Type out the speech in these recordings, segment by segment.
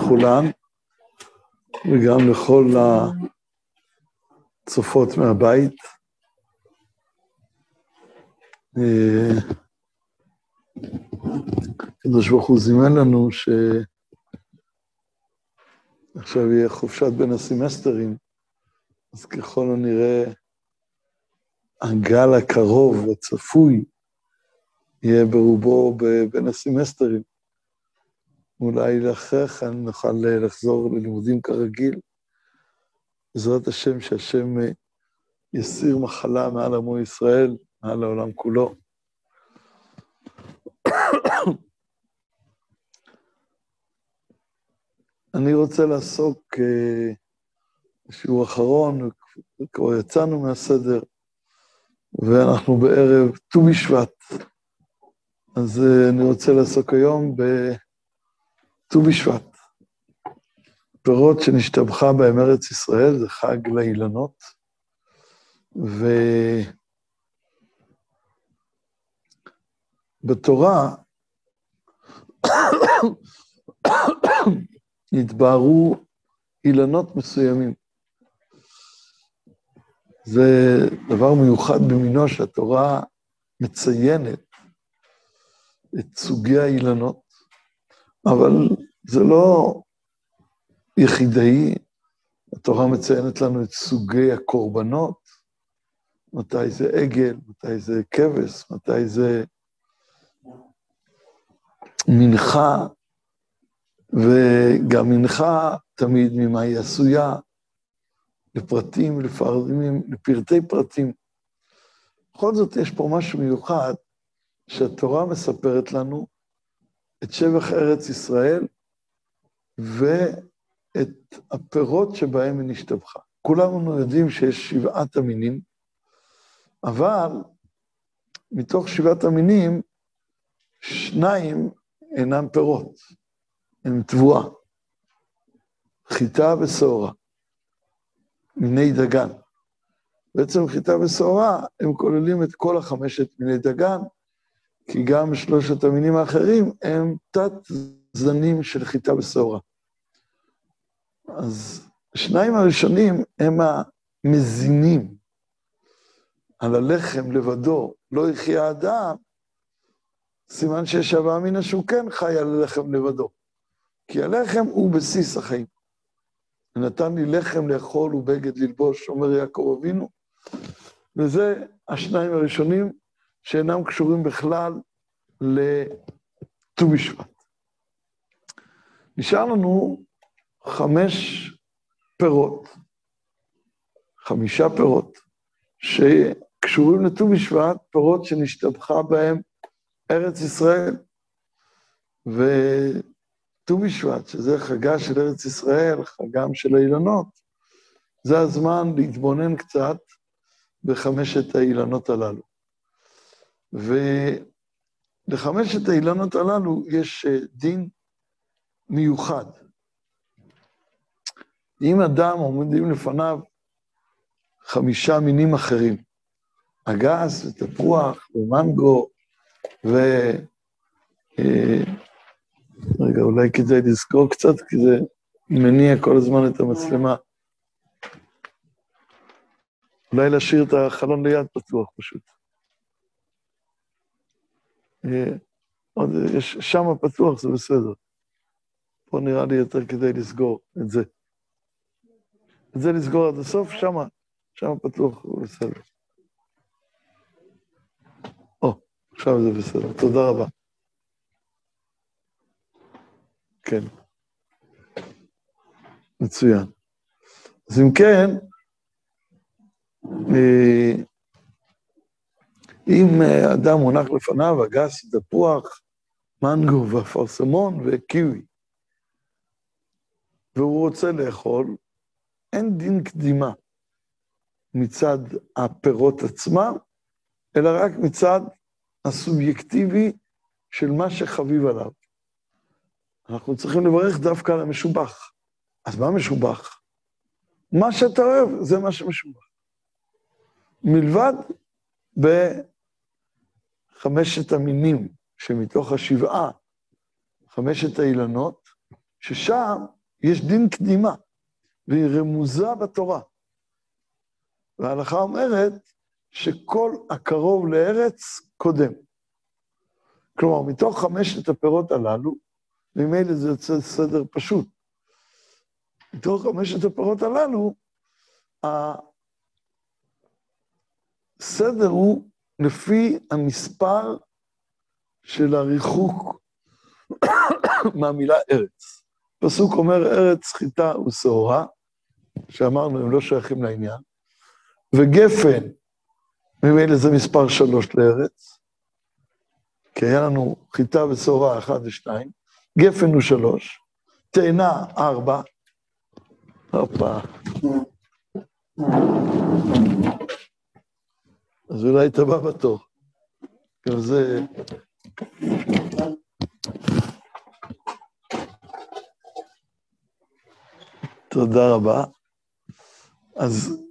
לכולן, וגם לכל הצופות מהבית. הקדוש ברוך הוא זימן לנו שעכשיו יהיה חופשת בין הסמסטרים, אז ככל הנראה הגל הקרוב, הצפוי, יהיה ברובו בין הסמסטרים. אולי לאחר כך נוכל לחזור ללימודים כרגיל. בעזרת השם, שהשם יסיר מחלה מעל עמו ישראל, מעל העולם כולו. אני רוצה לעסוק בשיעור אחרון, כבר יצאנו מהסדר, ואנחנו בערב ט"ו בשבט. אז אני רוצה לעסוק היום בט"ו בשבט. פירות שנשתבחה בהם ארץ ישראל, זה חג לאילנות, ובתורה נתבהרו אילנות מסוימים. זה דבר מיוחד במינו שהתורה מציינת את סוגי האילנות, אבל זה לא יחידאי, התורה מציינת לנו את סוגי הקורבנות, מתי זה עגל, מתי זה כבש, מתי זה מנחה, וגם מנחה תמיד ממה היא עשויה, לפרטים, לפרטים, לפרטי פרטים. בכל זאת יש פה משהו מיוחד שהתורה מספרת לנו את שבח ארץ ישראל ואת הפירות שבהם היא נשתבחה. כולנו יודעים שיש שבעת המינים, אבל מתוך שבעת המינים, שניים אינם פירות, הם תבואה, חיטה ושעורה, מיני דגן. בעצם חיטה ושעורה, הם כוללים את כל החמשת מיני דגן, כי גם שלושת המינים האחרים הם תת-זנים של חיטה ושעורה. אז השניים הראשונים הם המזינים. על הלחם לבדו לא יחיה האדם, סימן שיש הווה אמינא שהוא כן חי על הלחם לבדו. כי הלחם הוא בסיס החיים. נתן לי לחם לאכול ובגד ללבוש, אומר יעקב אבינו, וזה השניים הראשונים שאינם קשורים בכלל לט"ו בשבט. נשאר לנו חמש פירות, חמישה פירות, שקשורים לט"ו בשבט, פירות שנשתבחה בהם ארץ ישראל. וט"ו בשבט, שזה חגה של ארץ ישראל, חגם של האילנות, זה הזמן להתבונן קצת בחמשת האילנות הללו. ולחמשת האילנות הללו יש דין מיוחד. אם אדם עומדים לפניו חמישה מינים אחרים, אגס ותפוח ומנגו ו... רגע, אולי כדאי לזכור קצת, כי זה מניע כל הזמן את המצלמה. אולי להשאיר את החלון ליד פתוח פשוט. עוד, יש, שם פתוח, זה בסדר. פה נראה לי יותר כדאי לסגור את זה. את זה לסגור עד הסוף, שם, שם פתוח, זה בסדר. או, עכשיו זה בסדר, תודה רבה. כן. מצוין. אז אם כן, אם אדם מונח לפניו אגס, תפוח, מנגו ואפרסמון וקיwi, והוא רוצה לאכול, אין דין קדימה מצד הפירות עצמם, אלא רק מצד הסובייקטיבי של מה שחביב עליו. אנחנו צריכים לברך דווקא על המשובח. אז מה משובח? מה שאתה אוהב, זה מה שמשובח. מלבד בחמשת המינים שמתוך השבעה, חמשת האילנות, ששם יש דין קדימה, והיא רמוזה בתורה. וההלכה אומרת שכל הקרוב לארץ קודם. כלומר, מתוך חמשת הפירות הללו, ממילא זה יוצא סדר פשוט. מתוך חמשת הפירות הללו, הסדר הוא לפי המספר של הריחוק מהמילה ארץ. פסוק אומר, ארץ חיטה ושעורה, שאמרנו, הם לא שייכים לעניין, וגפן, ממילא זה מספר שלוש לארץ, כי היה לנו חיטה ושעורה אחת ושתיים, גפן הוא שלוש, תאנה ארבע, הופה. אז אולי אתה בא בתור. גם זה... תודה רבה. אז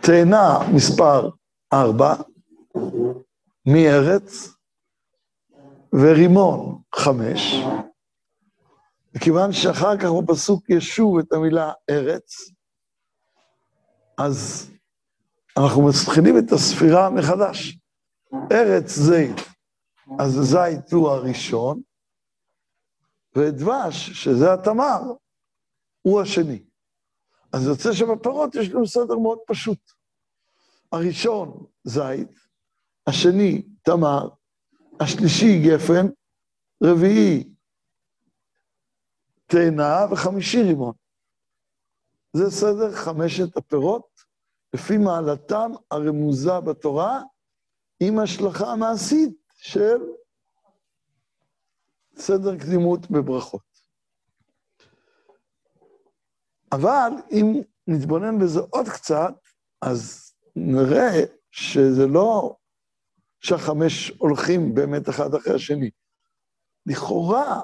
תאנה מספר ארבע, מארץ, ורימון חמש. מכיוון שאחר כך בפסוק ישוב את המילה ארץ, אז אנחנו מתחילים את הספירה מחדש. ארץ זית, אז זית הוא הראשון, ודבש, שזה התמר, הוא השני. אז יוצא שבפירות יש לנו סדר מאוד פשוט. הראשון, זית, השני, תמר, השלישי, גפן, רביעי, תאנה, וחמישי, רימון. זה סדר חמשת הפירות, לפי מעלתם הרמוזה בתורה, עם השלכה המעשית של סדר קדימות בברכות. אבל אם נתבונן בזה עוד קצת, אז נראה שזה לא שהחמש הולכים באמת אחד אחרי השני. לכאורה,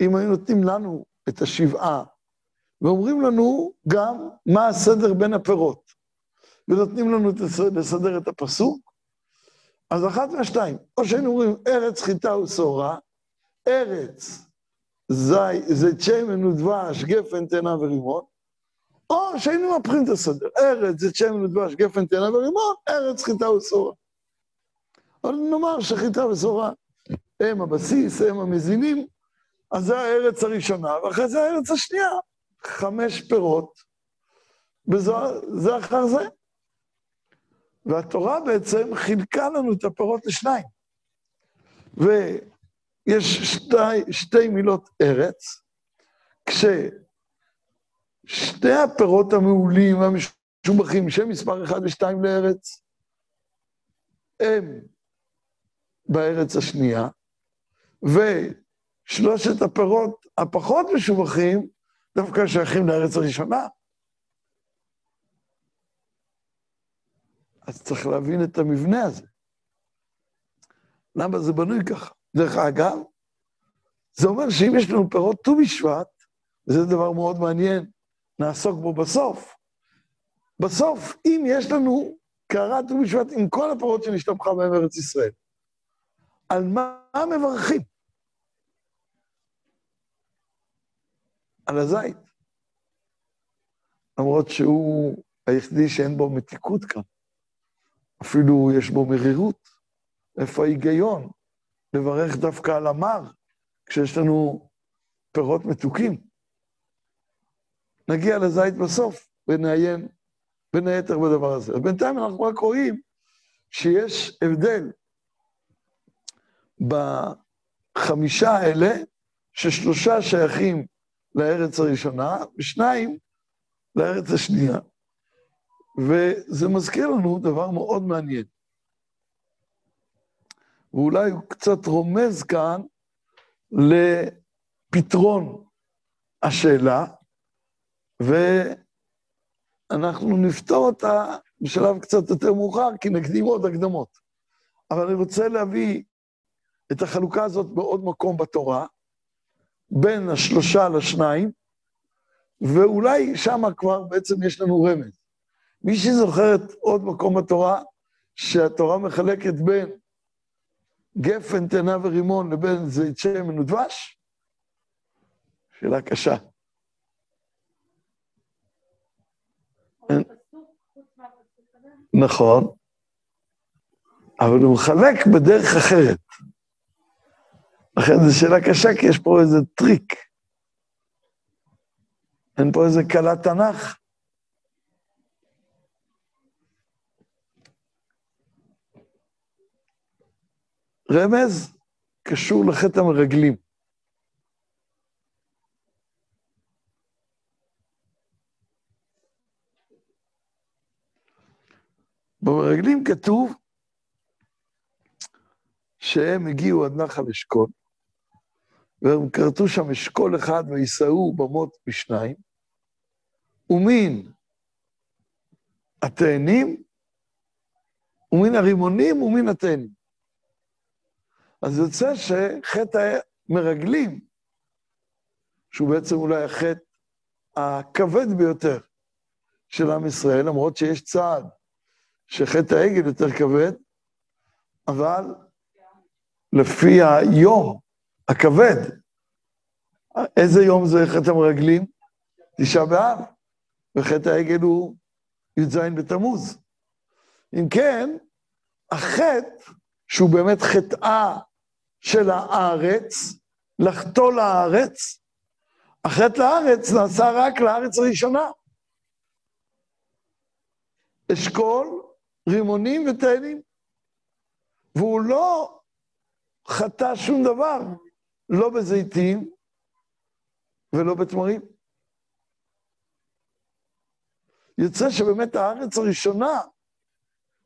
אם היו נותנים לנו את השבעה, ואומרים לנו גם מה הסדר בין הפירות, ונותנים לנו לסדר את הפסוק, אז אחת מהשתיים, או שהיינו אומרים ארץ חיטה ושעורה, ארץ זי, זית שמן ודבש, גפן, תאנה ורימון, או שהיינו מפחים את הסדר, ארץ זית שמן ודבש, גפן, תאנה ורימון, ארץ חיטה ושעורה. אבל נאמר שחיטה ושעורה הם הבסיס, הם המזינים, אז זה הארץ הראשונה, ואחרי זה הארץ השנייה, חמש פירות, וזה אחר זה. והתורה בעצם חילקה לנו את הפירות לשניים. ויש שתי, שתי מילות ארץ, כששתי הפירות המעולים והמשובחים, שם מספר אחד ושתיים לארץ, הם בארץ השנייה, ושלושת הפירות הפחות משובחים דווקא שייכים לארץ הראשונה. אז צריך להבין את המבנה הזה. למה זה בנוי ככה? דרך אגב, זה אומר שאם יש לנו פירות ט"ו בשבט, וזה דבר מאוד מעניין, נעסוק בו בסוף. בסוף, אם יש לנו קערת ט"ו בשבט עם כל הפירות שנשתבחה בהם ארץ ישראל, על מה מברכים? על הזית. למרות שהוא היחידי שאין בו מתיקות כאן. אפילו יש בו מרירות. איפה ההיגיון לברך דווקא על המר, כשיש לנו פירות מתוקים? נגיע לזית בסוף ונעיין בין היתר בדבר הזה. אז בינתיים אנחנו רק רואים שיש הבדל בחמישה האלה, ששלושה שייכים לארץ הראשונה, ושניים לארץ השנייה. וזה מזכיר לנו דבר מאוד מעניין. ואולי הוא קצת רומז כאן לפתרון השאלה, ואנחנו נפתור אותה בשלב קצת יותר מאוחר, כי נקדים עוד הקדמות. אבל אני רוצה להביא את החלוקה הזאת בעוד מקום בתורה, בין השלושה לשניים, ואולי שם כבר בעצם יש לנו רמז. מי שזוכרת עוד מקום בתורה, שהתורה מחלקת בין גפן, תאנה ורימון לבין זית שמן ודבש, שאלה קשה. נכון, אבל הוא מחלק בדרך אחרת. לכן זו שאלה קשה, כי יש פה איזה טריק. אין פה איזה כלת תנ"ך. רמז קשור לחטא המרגלים. במרגלים כתוב שהם הגיעו עד נחל אשכול, והם כרתו שם אשכול אחד ויישאו במות בשניים, ומין התאנים, ומין הרימונים ומין התאנים. אז יוצא שחטא המרגלים, שהוא בעצם אולי החטא הכבד ביותר של עם ישראל, למרות שיש צעד שחטא העגל יותר כבד, אבל לפי היום הכבד, איזה יום זה חטא המרגלים? תשעה באב, וחטא העגל הוא י"ז בתמוז. אם כן, החטא, שהוא באמת חטאה של הארץ, לחטוא לארץ, החטא לארץ נעשה רק לארץ הראשונה. אשכול, רימונים ותאנים. והוא לא חטא שום דבר, לא בזיתים ולא בתמרים. יוצא שבאמת הארץ הראשונה,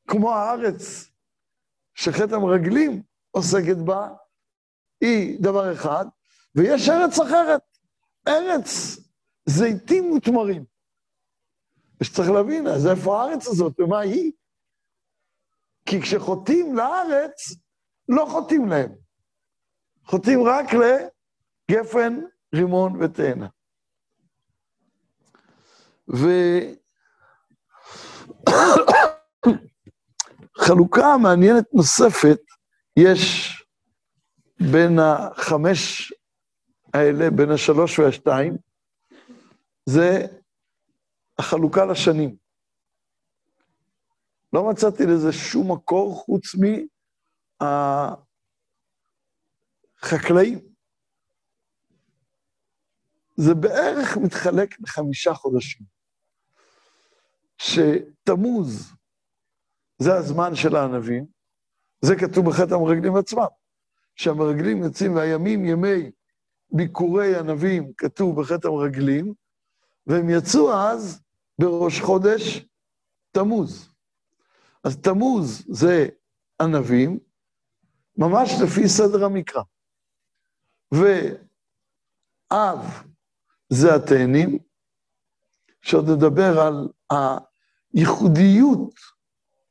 כמו הארץ שחטא המרגלים עוסקת בה, היא דבר אחד, ויש ארץ אחרת, ארץ זיתים ותמרים. ושצריך להבין, אז איפה הארץ הזאת ומה היא? כי כשחוטאים לארץ, לא חוטאים להם. חוטאים רק לגפן, רימון ותאנה. וחלוקה מעניינת נוספת יש בין החמש האלה, בין השלוש והשתיים, זה החלוקה לשנים. לא מצאתי לזה שום מקור חוץ מהחקלאים. זה בערך מתחלק לחמישה חודשים. שתמוז זה הזמן של הענבים, זה כתוב בחטא המרגלים עצמם, שהמרגלים יוצאים והימים ימי ביקורי ענבים, כתוב בחטא המרגלים, והם יצאו אז בראש חודש תמוז. אז תמוז זה ענבים, ממש לפי סדר המקרא. ואב זה התאנים, שעוד נדבר על הייחודיות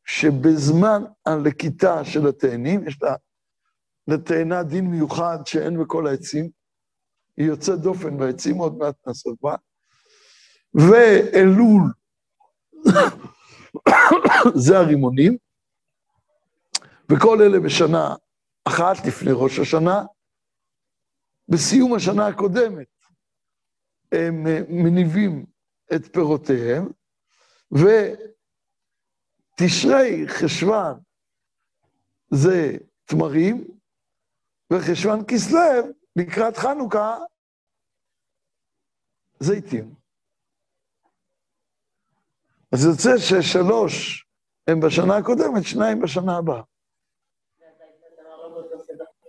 שבזמן הלקיטה של התאנים, יש לה לתאנה דין מיוחד שאין בכל העצים, היא יוצאת דופן בעצים, עוד מעט נעסוק בה, ואלול זה הרימונים, וכל אלה בשנה אחת לפני ראש השנה. בסיום השנה הקודמת הם מניבים את פירותיהם, ותשרי חשוון זה תמרים, וחשוון כסלו לקראת חנוכה זיתים. אז יוצא ששלוש הם בשנה הקודמת, שניים בשנה הבאה.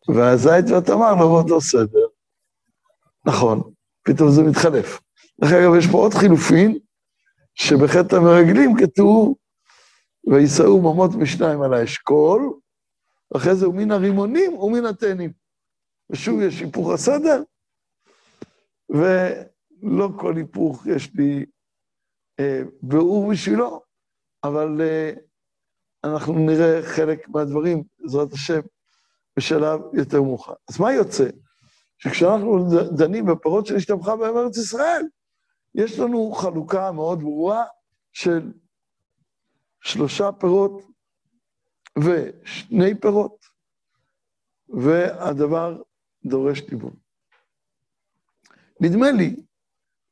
והזית והתמר לא באותו סדר. נכון, פתאום זה מתחלף. דרך אגב, יש פה עוד חילופין, שבחטא המרגלים כתוב, ויישאו ממות משניים על האשכול, ואחרי זה הוא מן הרימונים ומן התאנים. ושוב יש היפוך הסדר, ולא כל היפוך יש לי אה, והוא בשבילו, אבל אה, אנחנו נראה חלק מהדברים, בעזרת השם, בשלב יותר מאוחר. אז מה יוצא? שכשאנחנו דנים בפירות שנשתבחה בהם ארץ ישראל, יש לנו חלוקה מאוד ברורה של שלושה פירות ושני פירות, והדבר דורש ליבון. נדמה לי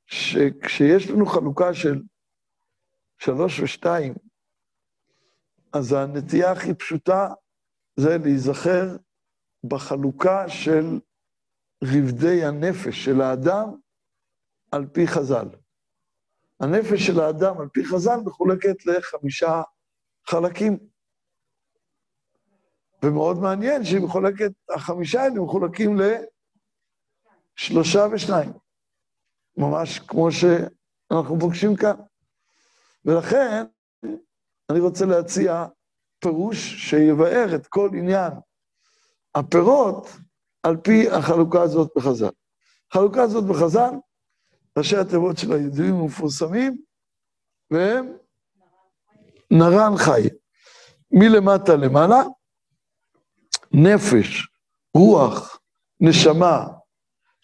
שכשיש לנו חלוקה של שלוש ושתיים, אז הנטייה הכי פשוטה זה להיזכר בחלוקה של רבדי הנפש של האדם על פי חז"ל. הנפש של האדם על פי חז"ל מחולקת לחמישה חלקים. ומאוד מעניין שהיא מחולקת, החמישה האלה מחולקים לשלושה ושניים. ממש כמו שאנחנו פוגשים כאן. ולכן אני רוצה להציע פירוש שיבאר את כל עניין הפירות על פי החלוקה הזאת בחז"ל. החלוקה הזאת בחז"ל, ראשי התיבות של הידועים ומפורסמים, והם נרן חי. מלמטה למעלה, נפש, רוח, נשמה,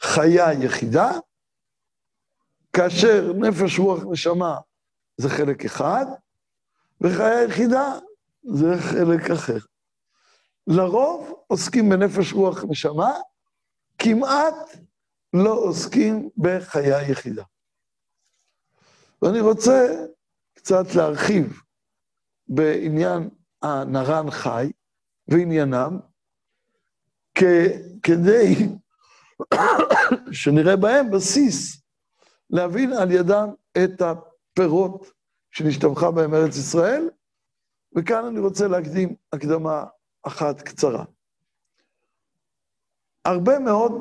חיה יחידה, כאשר נפש, רוח, נשמה זה חלק אחד, וחיה יחידה זה חלק אחר. לרוב עוסקים בנפש, רוח, נשמה, כמעט לא עוסקים בחיה יחידה. ואני רוצה קצת להרחיב בעניין הנרן חי ועניינם, כדי שנראה בהם בסיס להבין על ידם את הפירות שנשתבחה בהם ארץ ישראל, וכאן אני רוצה להקדים הקדמה אחת קצרה. הרבה מאוד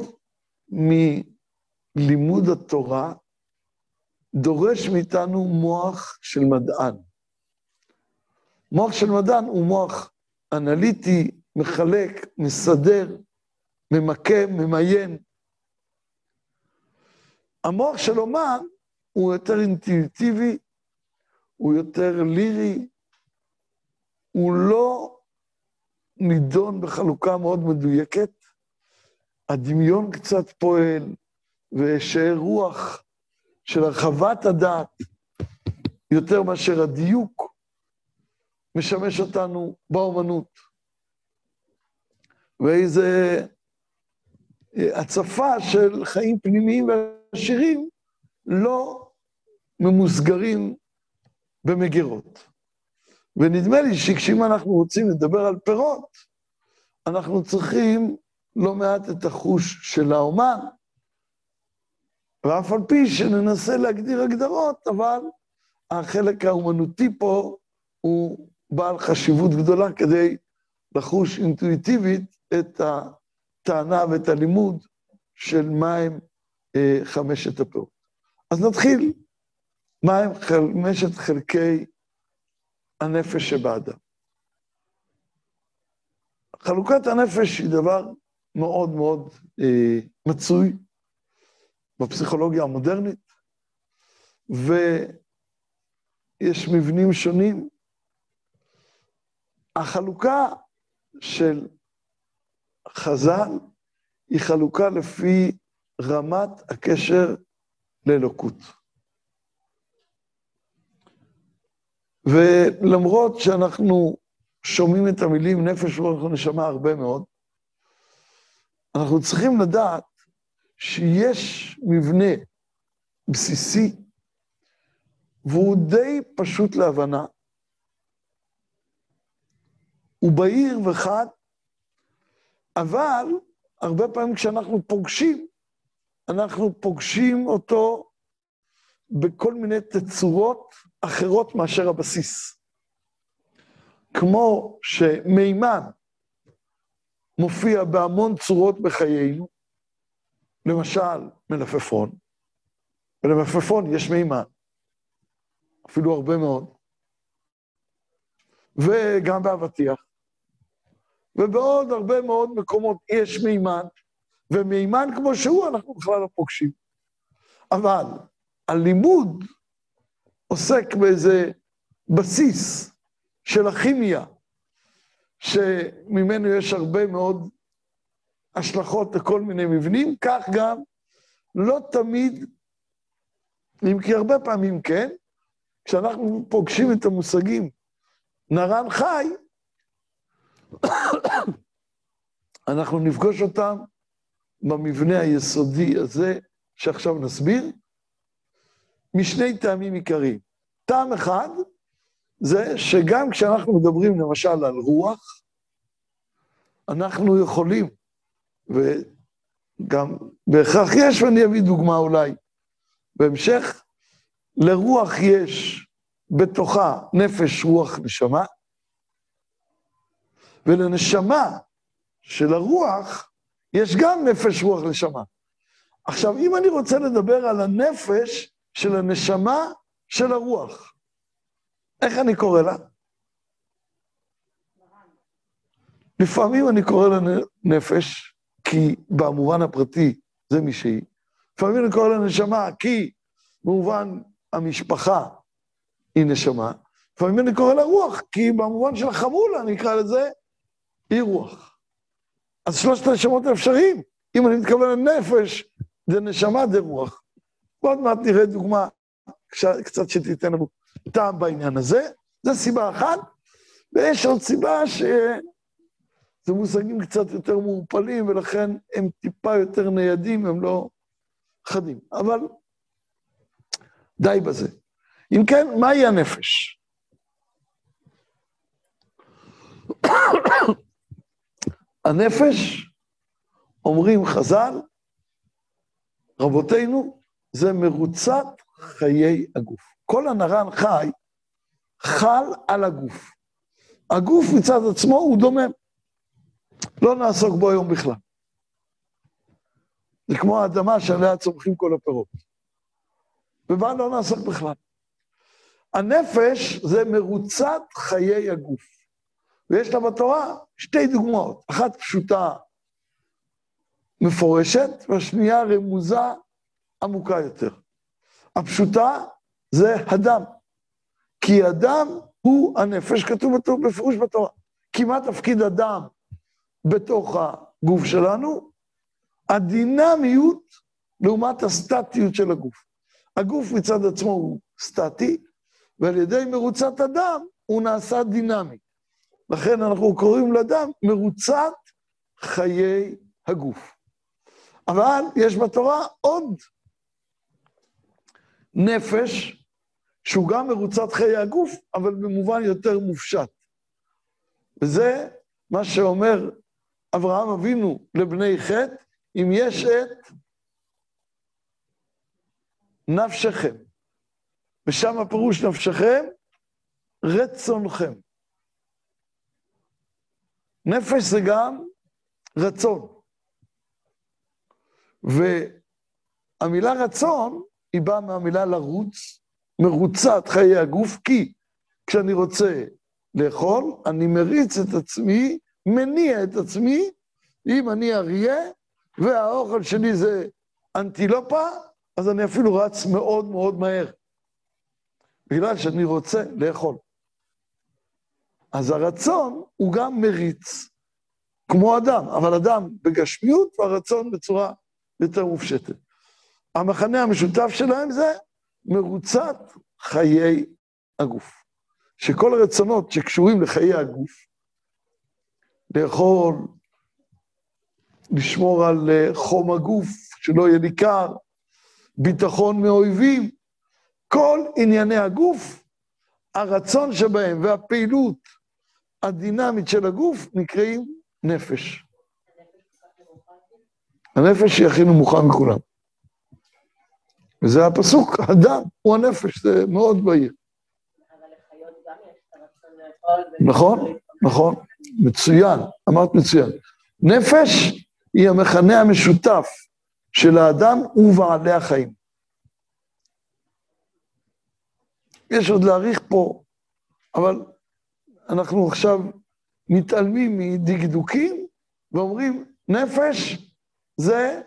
מלימוד התורה דורש מאיתנו מוח של מדען. מוח של מדען הוא מוח אנליטי, מחלק, מסדר, ממקם, ממיין. המוח של אומן הוא יותר אינטואיטיבי, הוא יותר לירי, הוא לא נידון בחלוקה מאוד מדויקת, הדמיון קצת פועל, ושאר רוח של הרחבת הדעת, יותר מאשר הדיוק, משמש אותנו באומנות. ואיזה הצפה של חיים פנימיים ועשירים לא ממוסגרים במגירות. ונדמה לי שכשאם אנחנו רוצים לדבר על פירות, אנחנו צריכים לא מעט את החוש של האומן, ואף על פי שננסה להגדיר הגדרות, אבל החלק האומנותי פה הוא בעל חשיבות גדולה כדי לחוש אינטואיטיבית את הטענה ואת הלימוד של מהם אה, חמשת הפירות. אז נתחיל, מהם חמשת חלקי הנפש שבאדם. חלוקת הנפש היא דבר מאוד מאוד אה, מצוי בפסיכולוגיה המודרנית, ויש מבנים שונים. החלוקה של חז"ל היא חלוקה לפי רמת הקשר לאלוקות. ולמרות שאנחנו שומעים את המילים נפש רוח ונשמה הרבה מאוד, אנחנו צריכים לדעת שיש מבנה בסיסי, והוא די פשוט להבנה. הוא בהיר וחד, אבל הרבה פעמים כשאנחנו פוגשים, אנחנו פוגשים אותו בכל מיני תצורות אחרות מאשר הבסיס. כמו שמימן מופיע בהמון צורות בחיינו, למשל מלפפון, ולמלפפון יש מימן, אפילו הרבה מאוד, וגם באבטיח, ובעוד הרבה מאוד מקומות יש מימן, ומימן כמו שהוא אנחנו בכלל לא פוגשים. אבל הלימוד עוסק באיזה בסיס של הכימיה, שממנו יש הרבה מאוד השלכות לכל מיני מבנים, כך גם לא תמיד, אם כי הרבה פעמים כן, כשאנחנו פוגשים את המושגים נרן חי, אנחנו נפגוש אותם במבנה היסודי הזה שעכשיו נסביר, משני טעמים עיקריים. טעם אחד זה שגם כשאנחנו מדברים למשל על רוח, אנחנו יכולים, וגם בהכרח יש, ואני אביא דוגמה אולי בהמשך, לרוח יש בתוכה נפש, רוח, נשמה, ולנשמה של הרוח יש גם נפש, רוח, נשמה. עכשיו, אם אני רוצה לדבר על הנפש של הנשמה של הרוח, איך אני קורא לה? לפעמים אני קורא לה נפש, כי במובן הפרטי זה מי שהיא. לפעמים אני קורא לה נשמה, כי במובן המשפחה היא נשמה. לפעמים אני קורא לה רוח, כי במובן של החמולה, נקרא לזה, היא רוח. אז שלושת הנשמות האפשריים, אם אני מתכוון לנפש, זה נשמה, זה רוח. ועוד מעט נראה דוגמה קצת שתיתן לנו טעם בעניין הזה. זו סיבה אחת, ויש עוד סיבה שזה מושגים קצת יותר מעורפלים, ולכן הם טיפה יותר ניידים, הם לא חדים. אבל די בזה. אם כן, מהי הנפש? הנפש, אומרים חז"ל, רבותינו, זה מרוצת חיי הגוף. כל הנרן חי חל על הגוף. הגוף מצד עצמו הוא דומם. לא נעסוק בו היום בכלל. זה כמו האדמה שעליה צומחים כל הפירות. ובה לא נעסוק בכלל. הנפש זה מרוצת חיי הגוף. ויש לה בתורה שתי דוגמאות, אחת פשוטה מפורשת, והשנייה רמוזה עמוקה יותר. הפשוטה זה הדם, כי הדם הוא הנפש, כתוב בפירוש בתורה. כי מה תפקיד הדם בתוך הגוף שלנו? הדינמיות לעומת הסטטיות של הגוף. הגוף מצד עצמו הוא סטטי, ועל ידי מרוצת הדם הוא נעשה דינמי. לכן אנחנו קוראים לדם מרוצת חיי הגוף. אבל יש בתורה עוד נפש, שהוא גם מרוצת חיי הגוף, אבל במובן יותר מופשט. וזה מה שאומר אברהם אבינו לבני חטא, אם יש את נפשכם. ושם הפירוש נפשכם, רצונכם. נפש זה גם רצון. והמילה רצון, היא באה מהמילה לרוץ, מרוצת חיי הגוף, כי כשאני רוצה לאכול, אני מריץ את עצמי, מניע את עצמי, אם אני אריה, והאוכל שלי זה אנטילופה, אז אני אפילו רץ מאוד מאוד מהר. בגלל שאני רוצה לאכול. אז הרצון הוא גם מריץ, כמו אדם, אבל אדם בגשמיות והרצון בצורה יותר מופשטת. המכנה המשותף שלהם זה מרוצת חיי הגוף. שכל הרצונות שקשורים לחיי הגוף, לאכול, לשמור על אה, חום הגוף, שלא יהיה ניכר, ביטחון מאויבים, כל ענייני הגוף, הרצון שבהם והפעילות הדינמית של הגוף נקראים נפש. הנפש היא הכי נמוכה מכולם. וזה הפסוק, הדם הוא הנפש, זה מאוד בהיר. נכון, נכון, מצוין, אמרת מצוין. נפש היא המכנה המשותף של האדם ובעלי החיים. יש עוד להאריך פה, אבל אנחנו עכשיו מתעלמים מדקדוקים ואומרים, נפש זה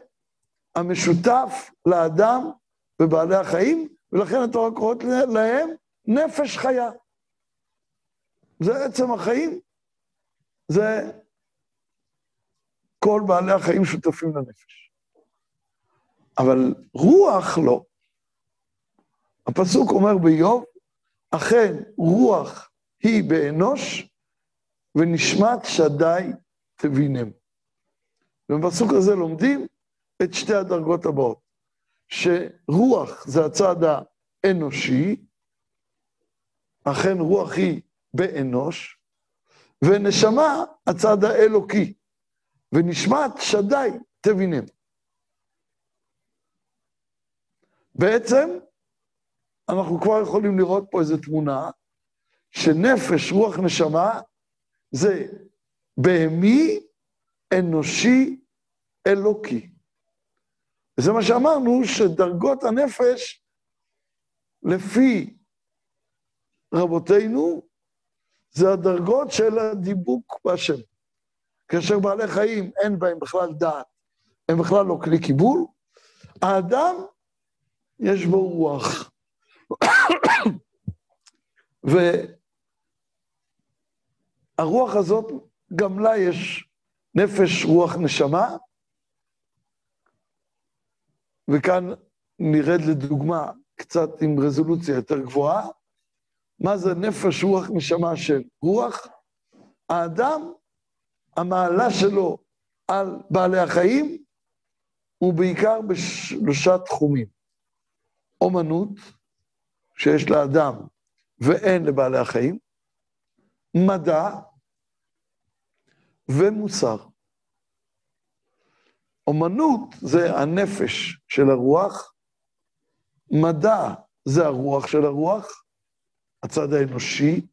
המשותף לאדם ובעלי החיים, ולכן התורה קוראת להם נפש חיה. זה עצם החיים, זה כל בעלי החיים שותפים לנפש. אבל רוח לא. הפסוק אומר באיוב, אכן רוח היא באנוש, ונשמת שדי תבינם. ובפסוק הזה לומדים את שתי הדרגות הבאות. שרוח זה הצד האנושי, אכן רוח היא באנוש, ונשמה הצד האלוקי, ונשמת שדי תבינם. בעצם, אנחנו כבר יכולים לראות פה איזו תמונה, שנפש, רוח, נשמה, זה בהמי, אנושי, אלוקי. וזה מה שאמרנו, שדרגות הנפש, לפי רבותינו, זה הדרגות של הדיבוק בהשם. כאשר בעלי חיים אין בהם בכלל דעת, הם בכלל לא כלי קיבול, האדם, יש בו רוח. והרוח הזאת, גם לה יש נפש, רוח, נשמה, וכאן נרד לדוגמה קצת עם רזולוציה יותר גבוהה. מה זה נפש, רוח, נשמה של רוח? האדם, המעלה שלו על בעלי החיים הוא בעיקר בשלושה תחומים. אומנות, שיש לאדם ואין לבעלי החיים, מדע ומוסר. אומנות זה הנפש של הרוח, מדע זה הרוח של הרוח, הצד האנושי,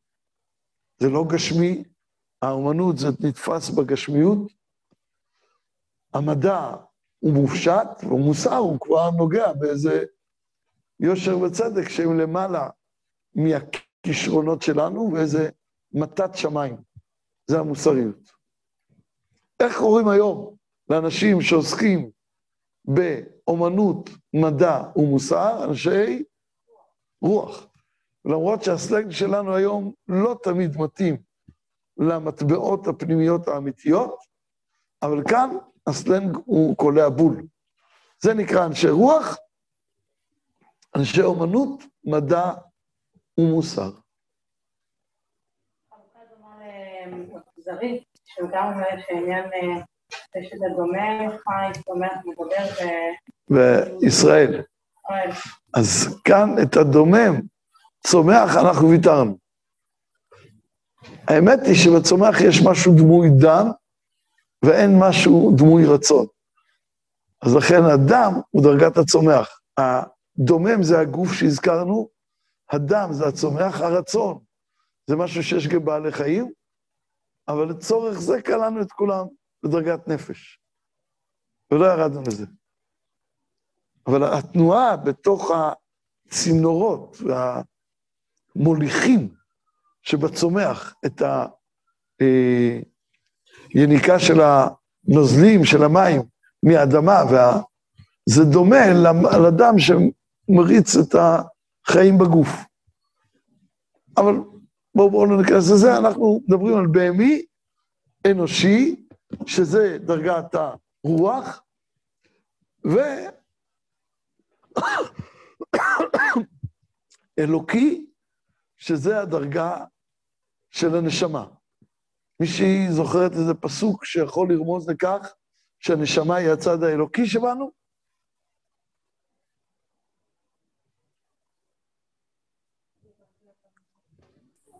זה לא גשמי, האומנות זה נתפס בגשמיות, המדע הוא מופשט, ומוסר הוא כבר נוגע באיזה יושר וצדק שהם למעלה מהכישרונות שלנו, ואיזה מתת שמיים. זה המוסריות. איך קוראים היום לאנשים שעוסקים באומנות, מדע ומוסר, אנשי רוח. למרות שהסלנג שלנו היום לא תמיד מתאים למטבעות הפנימיות האמיתיות, אבל כאן הסלנג הוא קולע בול. זה נקרא אנשי רוח, אנשי אומנות, מדע ומוסר. חלוקה דומה למגזרית, שגם אומרת שעניין שזה דומה, חי, צומח, מדבר ו... וישראל. אז כאן את הדומם, צומח, אנחנו ויתרנו. האמת היא שבצומח יש משהו דמוי דם, ואין משהו דמוי רצון. אז לכן הדם הוא דרגת הצומח. הדומם זה הגוף שהזכרנו, הדם זה הצומח, הרצון זה משהו שיש גם בעלי חיים, אבל לצורך זה קלענו את כולם. בדרגת נפש. ולא ירדנו לזה. אבל התנועה בתוך הצינורות והמוליכים שבצומח את היניקה של הנוזלים, של המים, מהאדמה, וה... זה דומה לאדם שמריץ את החיים בגוף. אבל בואו בוא לא ניכנס לזה, אנחנו מדברים על בהמי, אנושי, שזה דרגת הרוח, ו... אלוקי, שזה הדרגה של הנשמה. מישהי זוכרת איזה פסוק שיכול לרמוז לכך שהנשמה היא הצד האלוקי שבנו?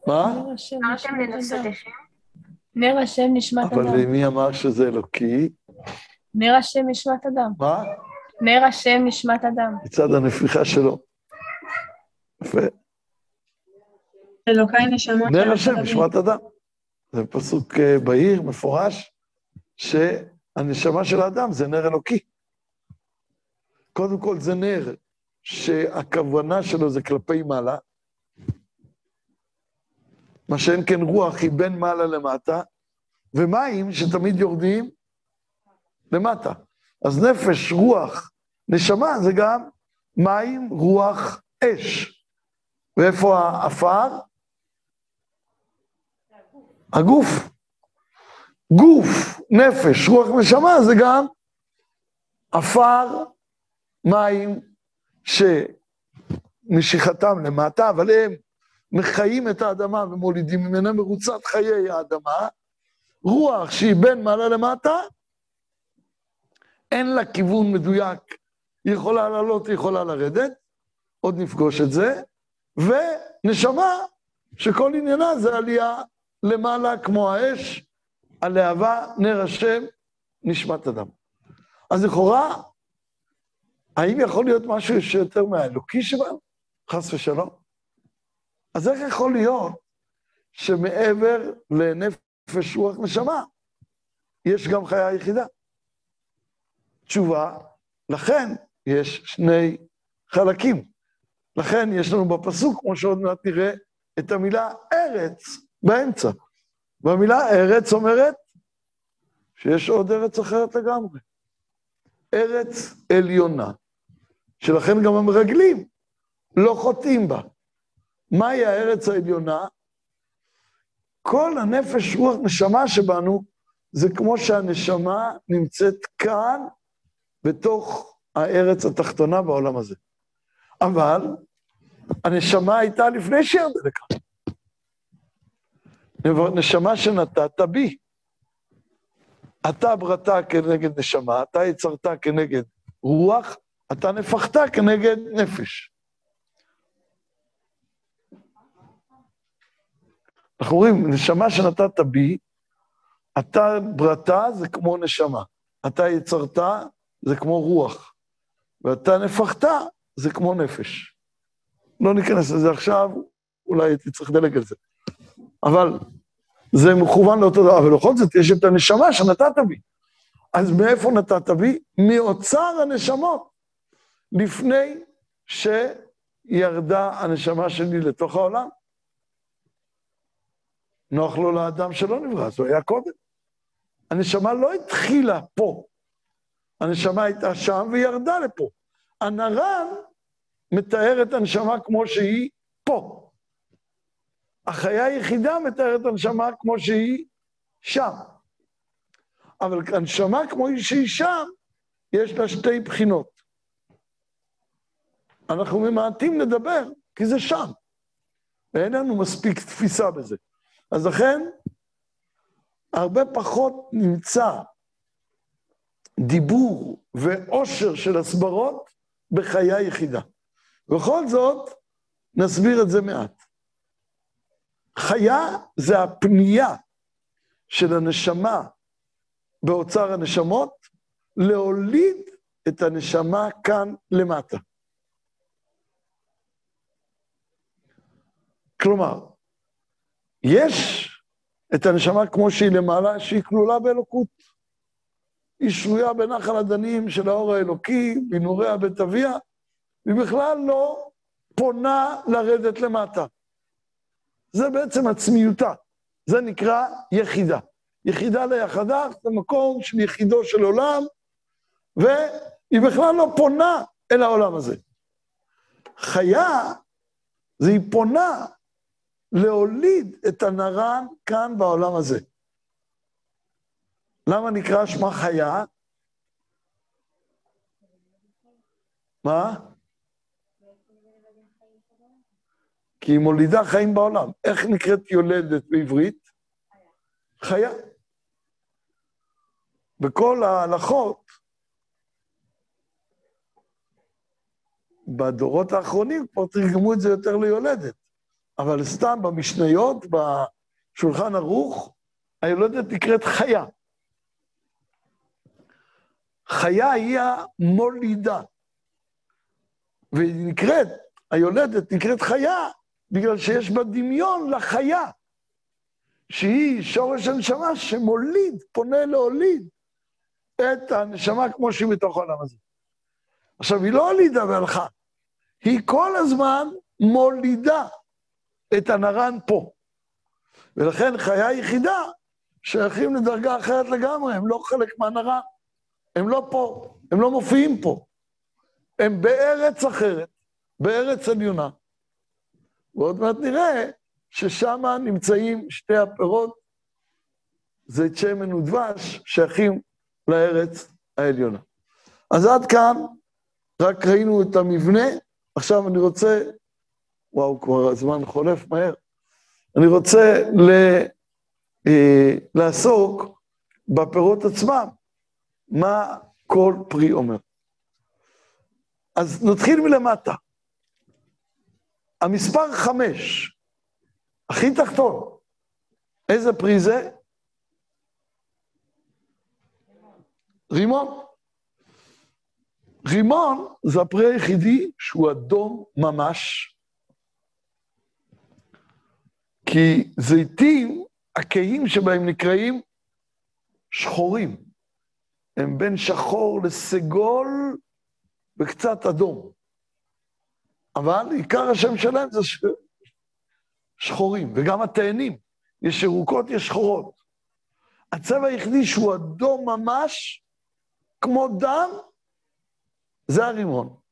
מה? אמרתם לנפשותיכם? נר השם נשמת אדם. אבל מי אמר שזה אלוקי? נר השם נשמת אדם. מה? נר השם נשמת אדם. מצד הנפיחה שלו. יפה. אלוקיי נשמות נר השם נשמת אדם. זה פסוק אה, בהיר, מפורש, שהנשמה של האדם זה נר אלוקי. קודם כל זה נר שהכוונה שלו זה כלפי מעלה, מה שאין כן רוח היא בין מעלה למטה, ומים שתמיד יורדים למטה. אז נפש, רוח, נשמה זה גם מים, רוח, אש. ואיפה העפר? הגוף. גוף, נפש, רוח, נשמה זה גם עפר, מים, שמשיכתם למטה, אבל הם מחיים את האדמה ומולידים ממנה מרוצת חיי האדמה, רוח שהיא בין מעלה למטה, אין לה כיוון מדויק היא יכולה לעלות, היא יכולה לרדת, עוד נפגוש את זה, ונשמה, שכל עניינה זה עלייה למעלה כמו האש, הלהבה, נר השם, נשמת אדם. אז לכאורה, האם יכול להיות משהו שיותר מהאלוקי שבנו? חס ושלום. אז איך יכול להיות שמעבר לנפש רוח נשמה, יש גם חיה יחידה? תשובה, לכן יש שני חלקים. לכן יש לנו בפסוק, כמו שעוד מעט נראה, את המילה ארץ באמצע. והמילה ארץ אומרת שיש עוד ארץ אחרת לגמרי. ארץ עליונה, שלכן גם המרגלים לא חוטאים בה. מהי הארץ העליונה? כל הנפש, רוח, נשמה שבנו, זה כמו שהנשמה נמצאת כאן, בתוך הארץ התחתונה בעולם הזה. אבל הנשמה הייתה לפני שירדה לכאן. נשמה שנתת בי. אתה בראת כנגד נשמה, אתה יצרת כנגד רוח, אתה נפחת כנגד נפש. אנחנו רואים, נשמה שנתת בי, אתה בראת זה כמו נשמה, אתה יצרת זה כמו רוח, ואתה נפחת זה כמו נפש. לא ניכנס לזה עכשיו, אולי הייתי צריך לדלג על זה. אבל זה מכוון לאותו דבר, אבל בכל זאת יש את הנשמה שנתת בי. אז מאיפה נתת בי? מאוצר הנשמות, לפני שירדה הנשמה שלי לתוך העולם. נוח לו לאדם שלא נברא, אז הוא היה קודם. הנשמה לא התחילה פה, הנשמה הייתה שם וירדה לפה. הנרן מתאר את הנשמה כמו שהיא פה. החיה היחידה מתארת את הנשמה כמו שהיא שם. אבל הנשמה כמו שהיא שם, יש לה שתי בחינות. אנחנו ממעטים לדבר, כי זה שם. ואין לנו מספיק תפיסה בזה. אז לכן, הרבה פחות נמצא דיבור ועושר של הסברות בחיה יחידה. בכל זאת, נסביר את זה מעט. חיה זה הפנייה של הנשמה באוצר הנשמות להוליד את הנשמה כאן למטה. כלומר, יש את הנשמה כמו שהיא למעלה, שהיא כלולה באלוקות. היא שרויה בנחל הדנים של האור האלוקי, בנעוריה בית אביה, והיא בכלל לא פונה לרדת למטה. זה בעצם עצמיותה. זה נקרא יחידה. יחידה ליחדה זה מקום של יחידו של עולם, והיא בכלל לא פונה אל העולם הזה. חיה, זה היא פונה להוליד את הנרן כאן בעולם הזה. למה נקרא שמה חיה? מה? כי היא מולידה חיים בעולם. איך נקראת יולדת בעברית? חיה. בכל ההלכות, בדורות האחרונים כבר תרגמו את זה יותר ליולדת. אבל סתם במשניות, בשולחן ערוך, היולדת נקראת חיה. חיה היא המולידה. והיא נקראת, היולדת נקראת חיה, בגלל שיש בה דמיון לחיה, שהיא שורש הנשמה שמוליד, פונה להוליד את הנשמה כמו שהיא בתוך העולם הזה. עכשיו, היא לא הולידה והלכה, היא כל הזמן מולידה את הנרן פה. ולכן חיה יחידה שייכים לדרגה אחרת לגמרי, הם לא חלק מהנרן. הם לא פה, הם לא מופיעים פה. הם בארץ אחרת, בארץ עליונה. ועוד מעט נראה ששם נמצאים שתי הפירות, זית שמן ודבש, שייכים לארץ העליונה. אז עד כאן רק ראינו את המבנה, עכשיו אני רוצה, וואו, כבר הזמן חולף מהר, אני רוצה ל, אה, לעסוק בפירות עצמם, מה כל פרי אומר. אז נתחיל מלמטה. המספר חמש, הכי תחתון, איזה פרי זה? רימון. רימון זה הפרי היחידי שהוא אדום ממש, כי זיתים, הקהים שבהם נקראים שחורים. הם בין שחור לסגול וקצת אדום. אבל עיקר השם שלהם זה ש... שחורים, וגם התאנים, יש ירוקות, יש שחורות. הצבע היחידי שהוא אדום ממש, כמו דם, זה הרימון.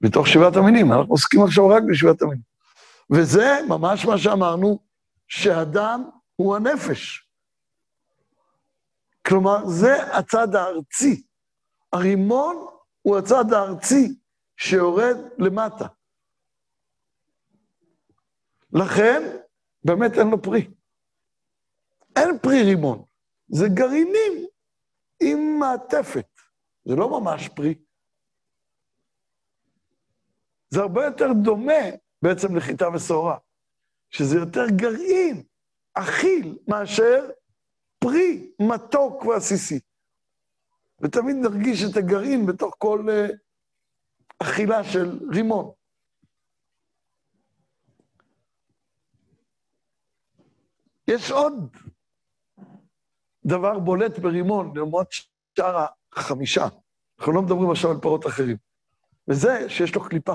בתוך שבעת המינים, אנחנו עוסקים עכשיו רק בשבעת המינים. וזה ממש מה שאמרנו, שהדם הוא הנפש. כלומר, זה הצד הארצי. הרימון הוא הצד הארצי שיורד למטה. לכן, באמת אין לו פרי. אין פרי רימון. זה גרעינים עם מעטפת. זה לא ממש פרי. זה הרבה יותר דומה בעצם לחיטה ושעורה, שזה יותר גרעין, אכיל, מאשר פרי מתוק ועסיסי. ותמיד נרגיש את הגרעין בתוך כל uh, אכילה של רימון. יש עוד דבר בולט ברימון, לעומת שאר החמישה. אנחנו לא מדברים עכשיו על פירות אחרים. וזה שיש לו קליפה.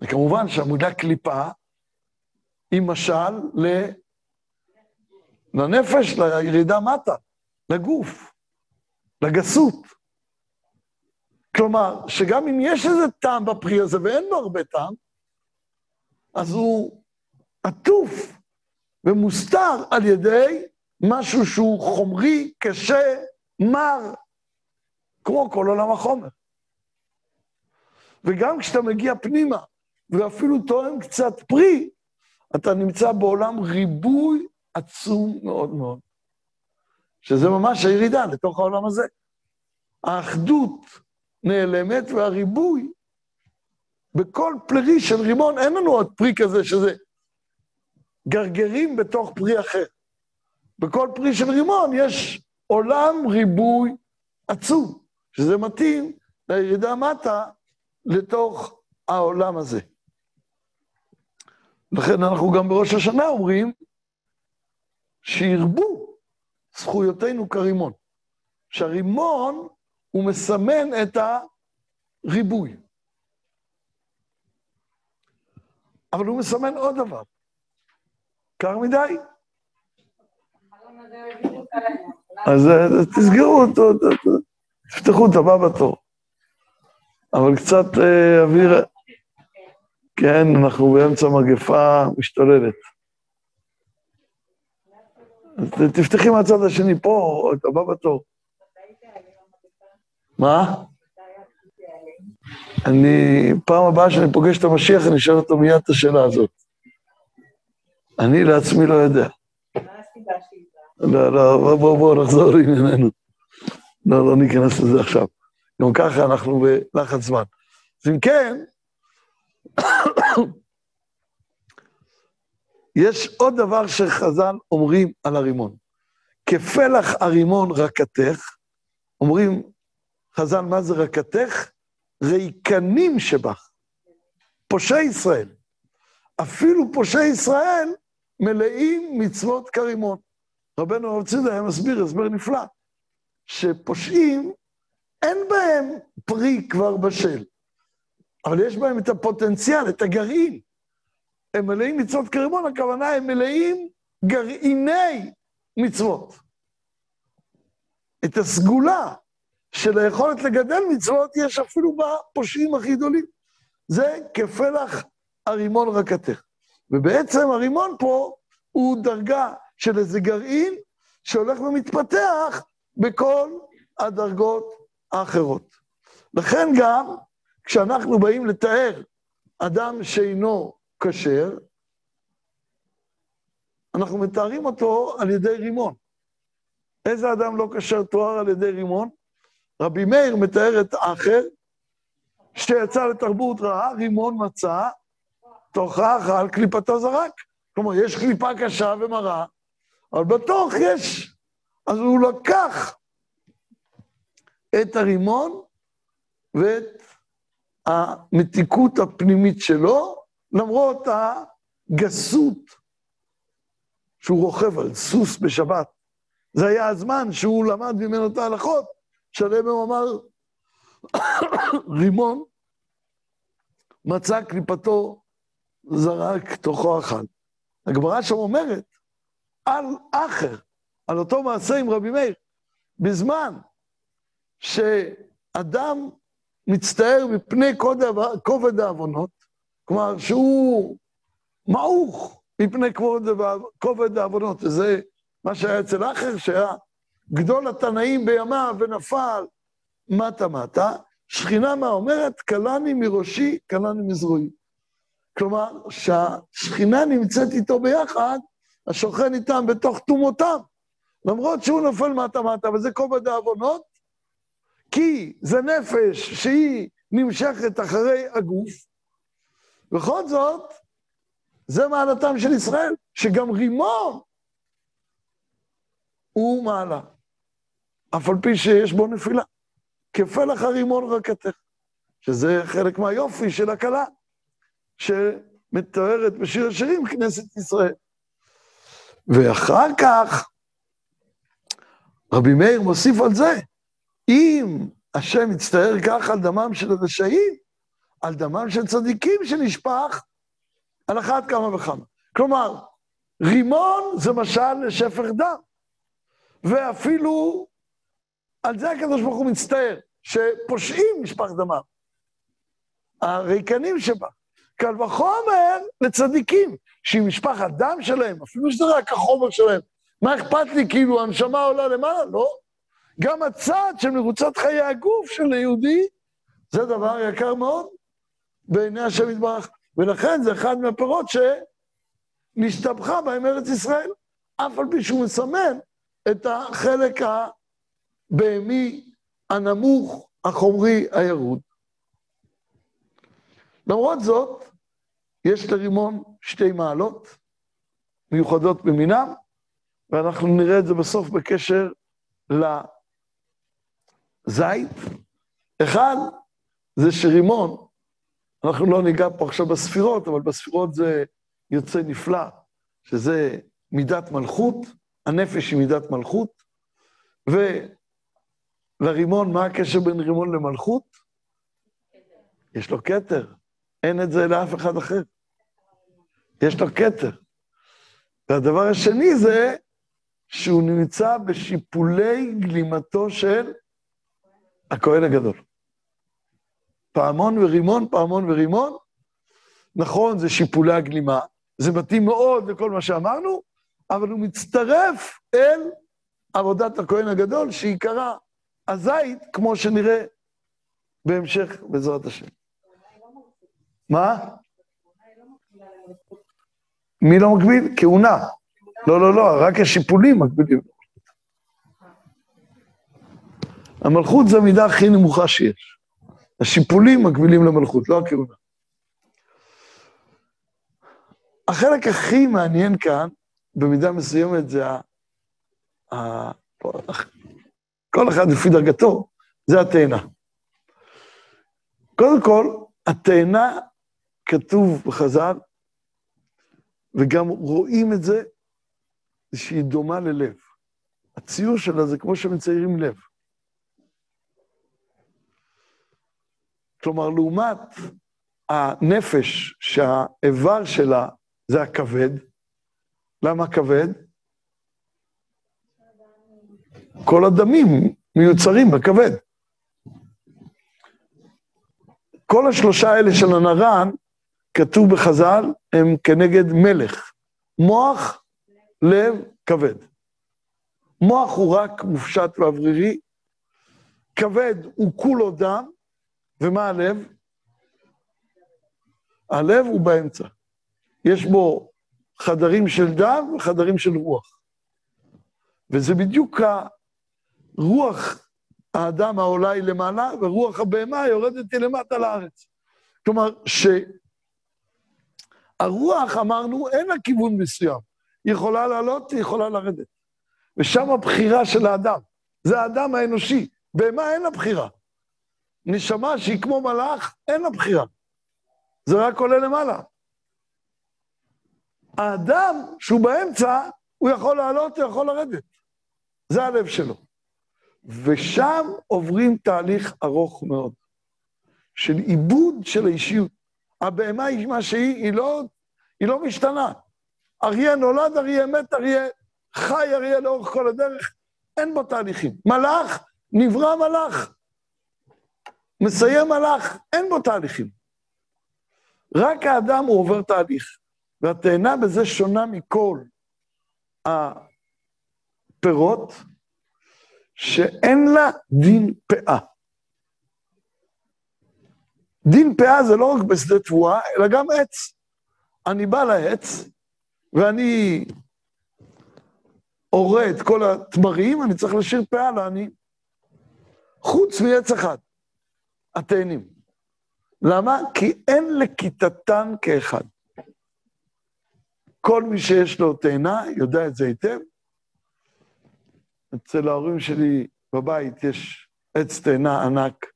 וכמובן שהמילה קליפה היא משל ל... לנפש, לירידה מטה, לגוף, לגסות. כלומר, שגם אם יש איזה טעם בפרי הזה, ואין לו הרבה טעם, אז הוא עטוף ומוסתר על ידי משהו שהוא חומרי, קשה, מר, כמו כל עולם החומר. וגם כשאתה מגיע פנימה, ואפילו תואם קצת פרי, אתה נמצא בעולם ריבוי עצום מאוד מאוד, שזה ממש הירידה לתוך העולם הזה. האחדות נעלמת והריבוי, בכל פרי של רימון אין לנו עוד פרי כזה שזה גרגרים בתוך פרי אחר. בכל פרי של רימון יש עולם ריבוי עצום, שזה מתאים לירידה מטה לתוך העולם הזה. לכן אנחנו גם בראש השנה אומרים, שירבו זכויותינו כרימון. שהרימון הוא מסמן את הריבוי. אבל הוא מסמן עוד דבר. קר מדי? אז תסגרו אותו, תפתחו את הבא בתור. אבל קצת אה, אוויר... כן, אנחנו באמצע מגפה משתוללת. אז תפתחי מהצד השני פה, את הבא בתור. מה? אני, פעם הבאה שאני פוגש את המשיח, אני אשאל אותו מיד את השאלה הזאת. אני לעצמי לא יודע. לא, לא, בואו בוא, בוא נחזור לענייננו. לא, לא ניכנס לזה עכשיו. גם ככה אנחנו בלחץ זמן. אז אם כן, יש עוד דבר שחז"ל אומרים על הרימון. כפלח הרימון רקתך, אומרים חז"ל, מה זה רקתך? ריקנים שבך. פושעי ישראל. אפילו פושעי ישראל מלאים מצוות כרימון. רבנו הרב צידה היה מסביר הסבר נפלא, שפושעים, אין בהם פרי כבר בשל, אבל יש בהם את הפוטנציאל, את הגרעין. הם מלאים מצוות כרימון, הכוונה הם מלאים גרעיני מצוות. את הסגולה של היכולת לגדל מצוות יש אפילו בפושעים הכי גדולים. זה כפלח הרימון רקתך. ובעצם הרימון פה הוא דרגה של איזה גרעין שהולך ומתפתח בכל הדרגות האחרות. לכן גם כשאנחנו באים לתאר אדם שאינו כשר, אנחנו מתארים אותו על ידי רימון. איזה אדם לא כשר תואר על ידי רימון? רבי מאיר מתאר את האחר, שיצא לתרבות רעה, רימון מצא, תוך האכל קליפתו זרק. כלומר, יש קליפה קשה ומרה, אבל בתוך יש. אז הוא לקח את הרימון ואת המתיקות הפנימית שלו, למרות הגסות שהוא רוכב על סוס בשבת. זה היה הזמן שהוא למד ממנו את ההלכות, שעליהם הוא אמר, רימון מצא קליפתו זרק תוכו אכל. הגמרא שם אומרת, על אחר, על אותו מעשה עם רבי מאיר, בזמן שאדם מצטער מפני כובד העוונות, כלומר שהוא מעוך מפני כובד העוונות, וזה מה שהיה אצל אחר, שהיה גדול התנאים בימיו ונפל. מטה-מטה, שכינה מה אומרת? כלני מראשי, כלני מזרועי. כלומר, שהשכינה נמצאת איתו ביחד, השוכן איתם בתוך תומותיו, למרות שהוא נופל מטה-מטה, וזה כובד העוונות, כי זה נפש שהיא נמשכת אחרי הגוף. בכל זאת, זה מעלתם של ישראל, שגם רימון הוא מעלה, אף על פי שיש בו נפילה. כפלח הרימון רקתך, שזה חלק מהיופי של הכלה, שמתוארת בשיר השירים כנסת ישראל. ואחר כך, רבי מאיר מוסיף על זה, אם השם יצטער כך על דמם של הרשעים, על דמם של צדיקים שנשפך, על אחת כמה וכמה. כלומר, רימון זה משל לשפך דם, ואפילו על זה הקדוש ברוך הוא מצטער, שפושעים משפך דמם. הריקנים שבה. קל וחומר לצדיקים, שאם משפח הדם שלהם, אפילו שזה רק החומר שלהם, מה אכפת לי, כאילו, הנשמה עולה למעלה? לא. גם הצד של מרוצת חיי הגוף של היהודי, זה דבר יקר מאוד בעיני השם יתברך. ולכן זה אחד מהפירות שנשתבחה בהם ארץ ישראל, אף על פי שהוא מסמן את החלק הבהמי, הנמוך, החומרי, הירוד. למרות זאת, יש לרימון שתי מעלות מיוחדות במינם, ואנחנו נראה את זה בסוף בקשר לזית. אחד, זה שרימון, אנחנו לא ניגע פה עכשיו בספירות, אבל בספירות זה יוצא נפלא, שזה מידת מלכות, הנפש היא מידת מלכות, ולרימון, מה הקשר בין רימון למלכות? יש לו כתר, אין את זה לאף אחד אחר. יש לו כתר. והדבר השני זה שהוא נמצא בשיפולי גלימתו של הכהן הגדול. פעמון ורימון, פעמון ורימון. נכון, זה שיפולי הגלימה, זה מתאים מאוד לכל מה שאמרנו, אבל הוא מצטרף אל עבודת הכהן הגדול, שעיקרה הזית, כמו שנראה בהמשך, בעזרת השם. מה? מי לא מקביל? כהונה. לא, לא, לא, רק השיפולים מקבילים. המלכות זה המידה הכי נמוכה שיש. השיפולים מקבילים למלכות, לא הכהונה. החלק הכי מעניין כאן, במידה מסוימת, זה ה... ה... כל אחד לפי דרגתו, זה התאנה. קודם כל, התאנה, כתוב בחז"ל, וגם רואים את זה, שהיא דומה ללב. הציור שלה זה כמו שמציירים לב. כלומר, לעומת הנפש שהאיבר שלה זה הכבד, למה כבד? כל הדמים מיוצרים בכבד. כל השלושה האלה של הנרן, כתוב בחז"ל, הם כנגד מלך. מוח, לב, כבד. מוח הוא רק מופשט ואוורירי, כבד הוא כולו דם, ומה הלב? הלב הוא באמצע. יש בו חדרים של דם וחדרים של רוח. וזה בדיוק הרוח האדם העולה היא למעלה, ורוח הבהמה יורדת היא למטה לארץ. כלומר, שהרוח, אמרנו, אין לה כיוון מסוים. היא יכולה לעלות, היא יכולה לרדת. ושם הבחירה של האדם. זה האדם האנושי. בהמה אין לה בחירה. נשמה שהיא כמו מלאך, אין לה בחירה. זה רק עולה למעלה. האדם שהוא באמצע, הוא יכול לעלות, הוא יכול לרדת. זה הלב שלו. ושם עוברים תהליך ארוך מאוד, של עיבוד של האישיות. הבהמה היא מה שהיא, היא לא, היא לא משתנה. אריה נולד, אריה מת, אריה חי, אריה לאורך כל הדרך, אין בו תהליכים. מלאך, נברא מלאך. מסיים מלאך, אין בו תהליכים. רק האדם הוא עובר תהליך, והתאנה בזה שונה מכל הפירות, שאין לה דין פאה. דין פאה זה לא רק בשדה תבואה, אלא גם עץ. אני בא לעץ, ואני אורה את כל התמרים, אני צריך להשאיר פאה לעני. חוץ מעץ אחד, התאנים. למה? כי אין לכיתתן כאחד. כל מי שיש לו תאנה יודע את זה היטב. אצל ההורים שלי בבית יש עץ תאנה ענק,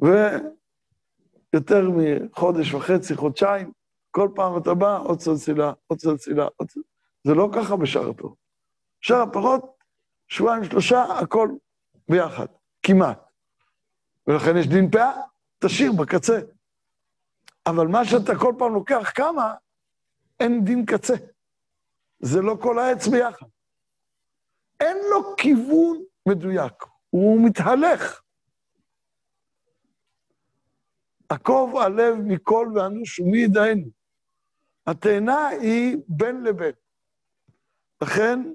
ויותר מחודש וחצי, חודשיים, כל פעם אתה בא, עוד סלסילה, עוד סלסילה, עוד סלסילה. זה לא ככה בשאר הפירות. שאר הפירות, שבועיים, שלושה, הכל ביחד, כמעט. ולכן יש דין פאה, תשאיר בקצה. אבל מה שאתה כל פעם לוקח כמה, אין דין קצה. זה לא כל העץ ביחד. אין לו כיוון מדויק, הוא מתהלך. עקוב הלב מכל ואנוש ומי ידענו. התאנה היא בין לבין. לכן,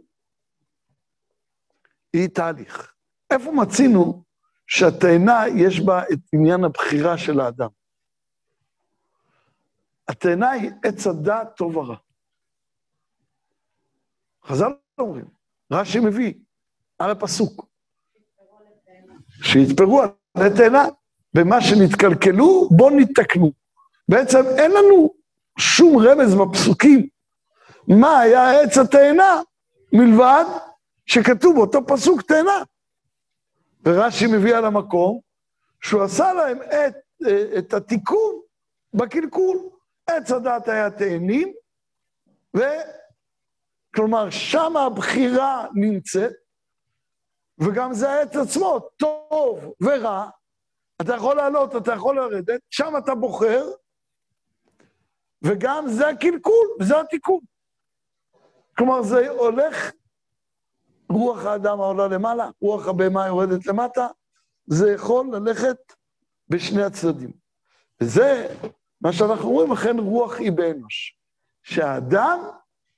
היא תהליך. איפה מצינו שהתאנה יש בה את עניין הבחירה של האדם? התאנה היא עץ הדעת טוב ורע. חז"ל אומרים, רש"י מביא על הפסוק, שיתפרו על התאנה, במה שנתקלקלו, בואו נתקנו. בעצם אין לנו שום רמז בפסוקים מה היה עץ התאנה, מלבד שכתוב באותו פסוק תאנה. ורש"י מביא על המקום שהוא עשה להם את, את התיקון בקלקול. עץ הדת היה תאנים, וכלומר, שם הבחירה נמצאת, וגם זה העץ עצמו, טוב ורע, אתה יכול לעלות, אתה יכול לרדת, שם אתה בוחר, וגם זה הקלקול, וזה התיקון. כלומר, זה הולך, רוח האדם העולה למעלה, רוח הבהמה יורדת למטה, זה יכול ללכת בשני הצדדים. וזה מה שאנחנו רואים, אכן רוח היא באנוש. שהאדם,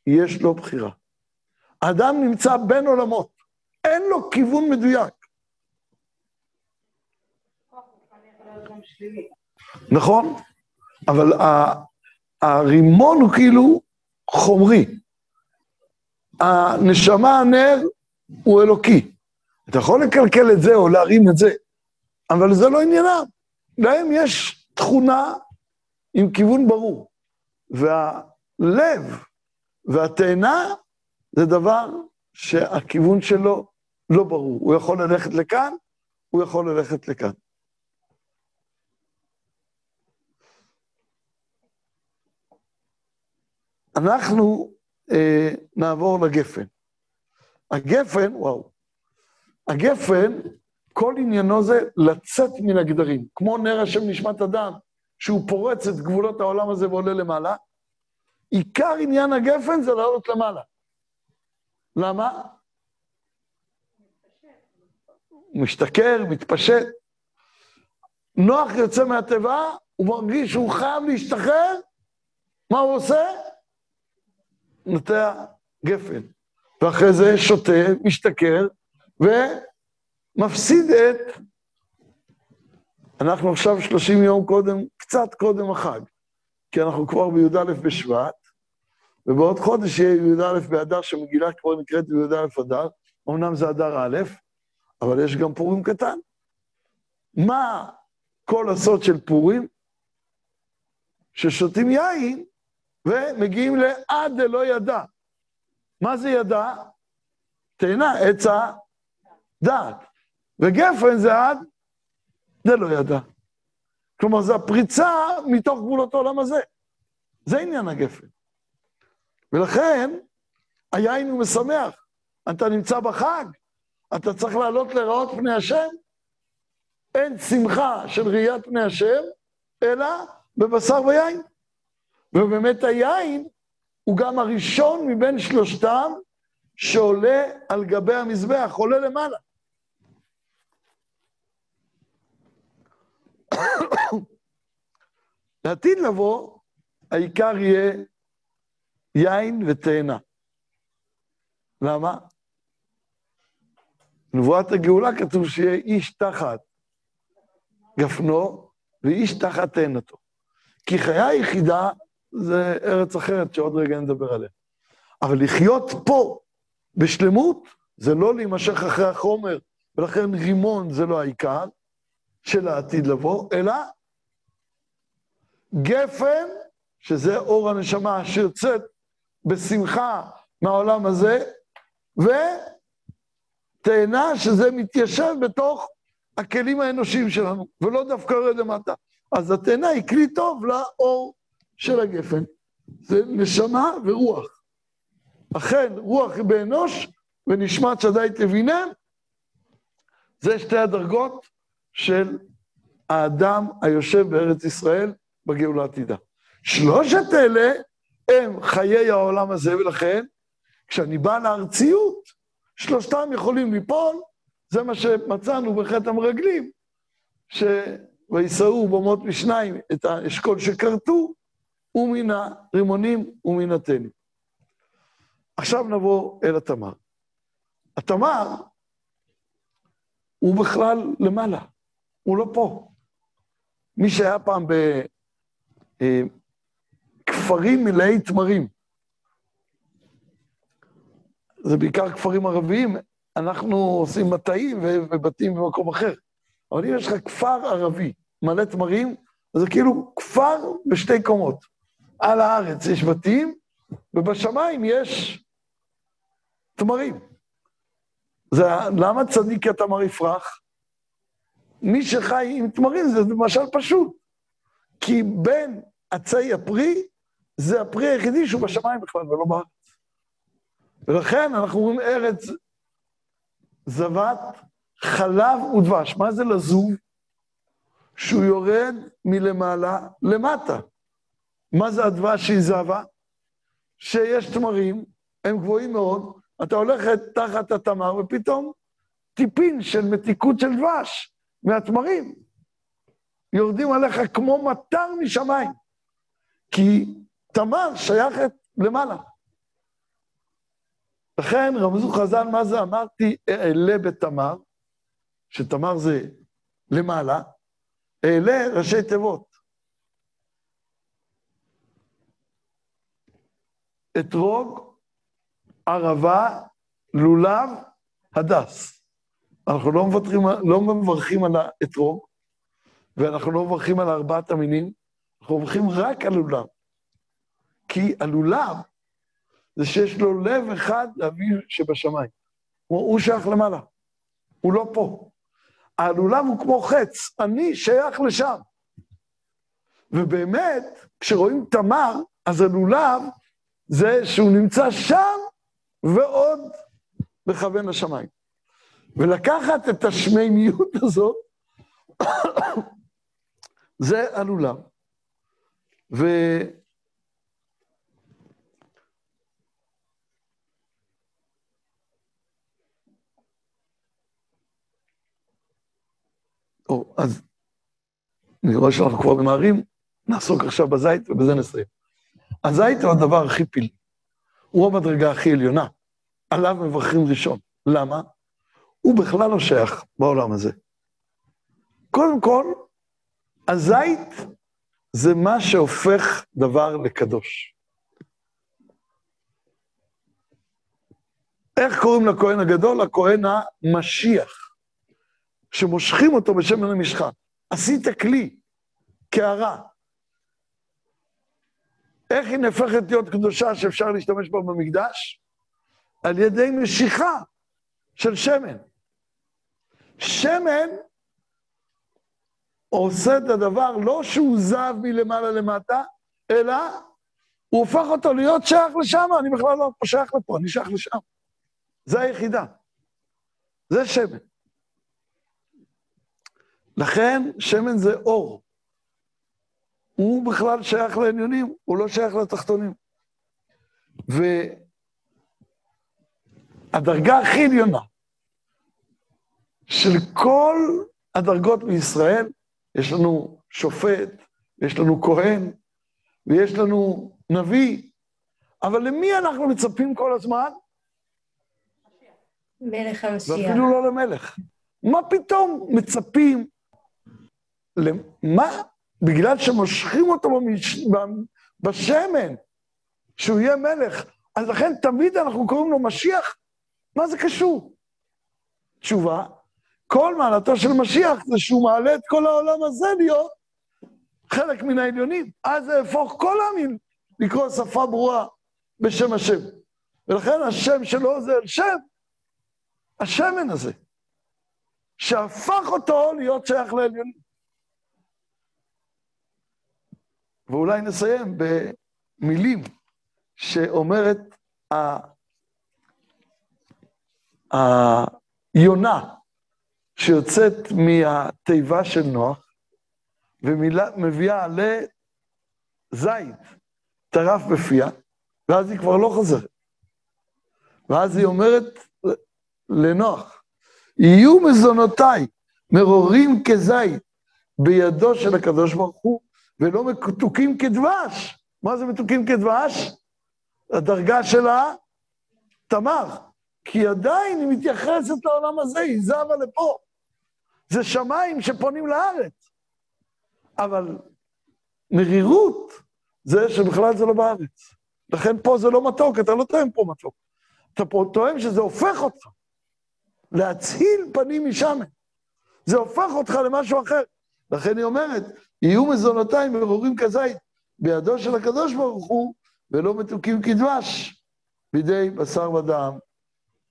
יש לו בחירה. האדם נמצא בין עולמות, אין לו כיוון מדויק. נכון, אבל הרימון הוא כאילו חומרי. הנשמה, הנר, הוא אלוקי. אתה יכול לקלקל את זה או להרים את זה, אבל זה לא עניינם. להם יש תכונה עם כיוון ברור. והלב והתאנה זה דבר שהכיוון שלו לא ברור. הוא יכול ללכת לכאן, הוא יכול ללכת לכאן. אנחנו אה, נעבור לגפן. הגפן, וואו, הגפן, כל עניינו זה לצאת מן הגדרים, כמו נר השם נשמת אדם, שהוא פורץ את גבולות העולם הזה ועולה למעלה. עיקר עניין הגפן זה לעלות למעלה. למה? משתכר, מתפשט. נוח יוצא מהתיבה, הוא מרגיש שהוא חייב להשתחרר, מה הוא עושה? נוטע גפן. ואחרי זה שותה, משתכר, ומפסיד את... אנחנו עכשיו 30 יום קודם, קצת קודם החג, כי אנחנו כבר בי"א בשבט, ובעוד חודש יהיה י"א באדר, שמגילה כבר נקראת בי"א אדר, אמנם זה אדר א', אבל יש גם פורים קטן. מה כל הסוד של פורים? ששותים יין ומגיעים לעד דלא ידע. מה זה ידע? תאנה, עץ הדעת. וגפן זה עד דלא ידע. כלומר, זו הפריצה מתוך גבולות העולם הזה. זה עניין הגפן. ולכן, היין הוא משמח. אתה נמצא בחג, אתה צריך לעלות לראות פני השם. אין שמחה של ראיית פני השם, אלא בבשר ויין. ובאמת היין הוא גם הראשון מבין שלושתם שעולה על גבי המזבח, עולה למעלה. לעתיד לבוא, העיקר יהיה יין ותאנה. למה? נבואת הגאולה כתוב שיהיה איש תחת גפנו ואיש תחת תאנתו. כי חיה היחידה זה ארץ אחרת שעוד רגע נדבר עליה. אבל לחיות פה בשלמות זה לא להימשך אחרי החומר, ולכן רימון זה לא העיקר של העתיד לבוא, אלא גפן, שזה אור הנשמה שיוצאת בשמחה מהעולם הזה, ותאנה שזה מתיישב בתוך הכלים האנושיים שלנו, ולא דווקא יורד למטה. אז התאנה היא כלי טוב לאור של הגפן. זה נשמה ורוח. אכן, רוח היא באנוש, ונשמת שדי תבינם. זה שתי הדרגות של האדם היושב בארץ ישראל בגאולה עתידה. שלושת אלה הם חיי העולם הזה, ולכן כשאני בא לארציות, שלושתם יכולים ליפול, זה מה שמצאנו בחטא המרגלים, שויסעו במות משניים את האשכול שכרתו, ומן הרימונים ומן התנים. עכשיו נבוא אל התמר. התמר הוא בכלל למעלה, הוא לא פה. מי שהיה פעם בכפרים מלאי תמרים, זה בעיקר כפרים ערביים, אנחנו עושים מטעים ובתים במקום אחר. אבל אם יש לך כפר ערבי מלא תמרים, זה כאילו כפר בשתי קומות. על הארץ יש בתים, ובשמיים יש תמרים. זה, למה צדיק התמר יפרח? מי שחי עם תמרים זה למשל פשוט. כי בין עצי הפרי, זה הפרי היחידי שהוא בשמיים בכלל ולא בארץ. ולכן אנחנו אומרים ארץ זבת חלב ודבש. מה זה לזוב? שהוא יורד מלמעלה למטה. מה זה הדבש שהיא זבה? שיש תמרים, הם גבוהים מאוד, אתה הולכת תחת התמר ופתאום טיפין של מתיקות של דבש מהתמרים. יורדים עליך כמו מטר משמיים, כי תמר שייכת למעלה. לכן רמזו חז"ל, מה זה אמרתי, אעלה בתמר, שתמר זה למעלה, אעלה ראשי תיבות. אתרוג, ערבה, לולב, הדס. אנחנו לא, מוותרים, לא מברכים על האתרוג, ואנחנו לא מברכים על ארבעת המינים, אנחנו מברכים רק על לולב. כי הלולב זה שיש לו לב אחד לאביו שבשמיים. הוא, הוא שייך למעלה, הוא לא פה. הלולב הוא כמו חץ, אני שייך לשם. ובאמת, כשרואים תמר, אז הלולב זה שהוא נמצא שם ועוד מכוון לשמיים. ולקחת את השמימיות הזאת, זה הלולב. ו... או, אז אני רואה שאנחנו כבר ממהרים, נעסוק עכשיו בזית ובזה נסיים. הזית הוא הדבר הכי פילי. הוא המדרגה הכי עליונה. עליו מברכים ראשון. למה? הוא בכלל לא שייך בעולם הזה. קודם כל, הזית זה מה שהופך דבר לקדוש. איך קוראים לכהן הגדול? הכהן המשיח. שמושכים אותו בשמן המשחה. עשית כלי, קערה. איך היא נהפכת להיות קדושה שאפשר להשתמש בה במקדש? על ידי משיכה של שמן. שמן עושה את הדבר לא שהוא זב מלמעלה למטה, אלא הוא הופך אותו להיות שייך לשם, אני בכלל לא שייך לפה, אני שייך לשם. זה היחידה. זה שמן. לכן שמן זה אור. הוא בכלל שייך לעליונים, הוא לא שייך לתחתונים. והדרגה הכי עליונה של כל הדרגות בישראל, יש לנו שופט, יש לנו כהן, ויש לנו נביא, אבל למי אנחנו מצפים כל הזמן? מלך המשיח. ואפילו לא למלך. מה פתאום מצפים? למה? בגלל שמושכים אותו במש... בשמן, שהוא יהיה מלך. אז לכן תמיד אנחנו קוראים לו משיח? מה זה קשור? תשובה, כל מעלתו של משיח זה שהוא מעלה את כל העולם הזה להיות חלק מן העליונים. אז זה יהפוך כל העמים לקרוא שפה ברורה בשם השם. ולכן השם שלו זה אל שם, השמן הזה, שהפך אותו להיות שייך לעליונים. ואולי נסיים במילים שאומרת היונה שיוצאת מהתיבה של נוח ומביאה לזית טרף בפיה, ואז היא כבר לא חוזרת. ואז היא אומרת לנוח, יהיו מזונותיי מרורים כזית בידו של הקדוש ברוך הוא, ולא מתוקים כדבש. מה זה מתוקים כדבש? הדרגה שלה, תמר. כי עדיין היא מתייחסת לעולם הזה, היא זבה לפה. זה שמיים שפונים לארץ. אבל מרירות זה שבכלל זה לא בארץ. לכן פה זה לא מתוק, אתה לא טועם פה מתוק. אתה פה טועם שזה הופך אותך. להציל פנים משם. זה הופך אותך למשהו אחר. לכן היא אומרת, יהיו מזונותיי מרורים כזית בידו של הקדוש ברוך הוא, ולא מתוקים כדבש בידי בשר ודם.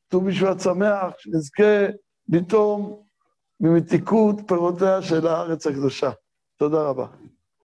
ט"ו בשבט שמח, שנזכה לטעום ממתיקות פירותיה של הארץ הקדושה. תודה רבה.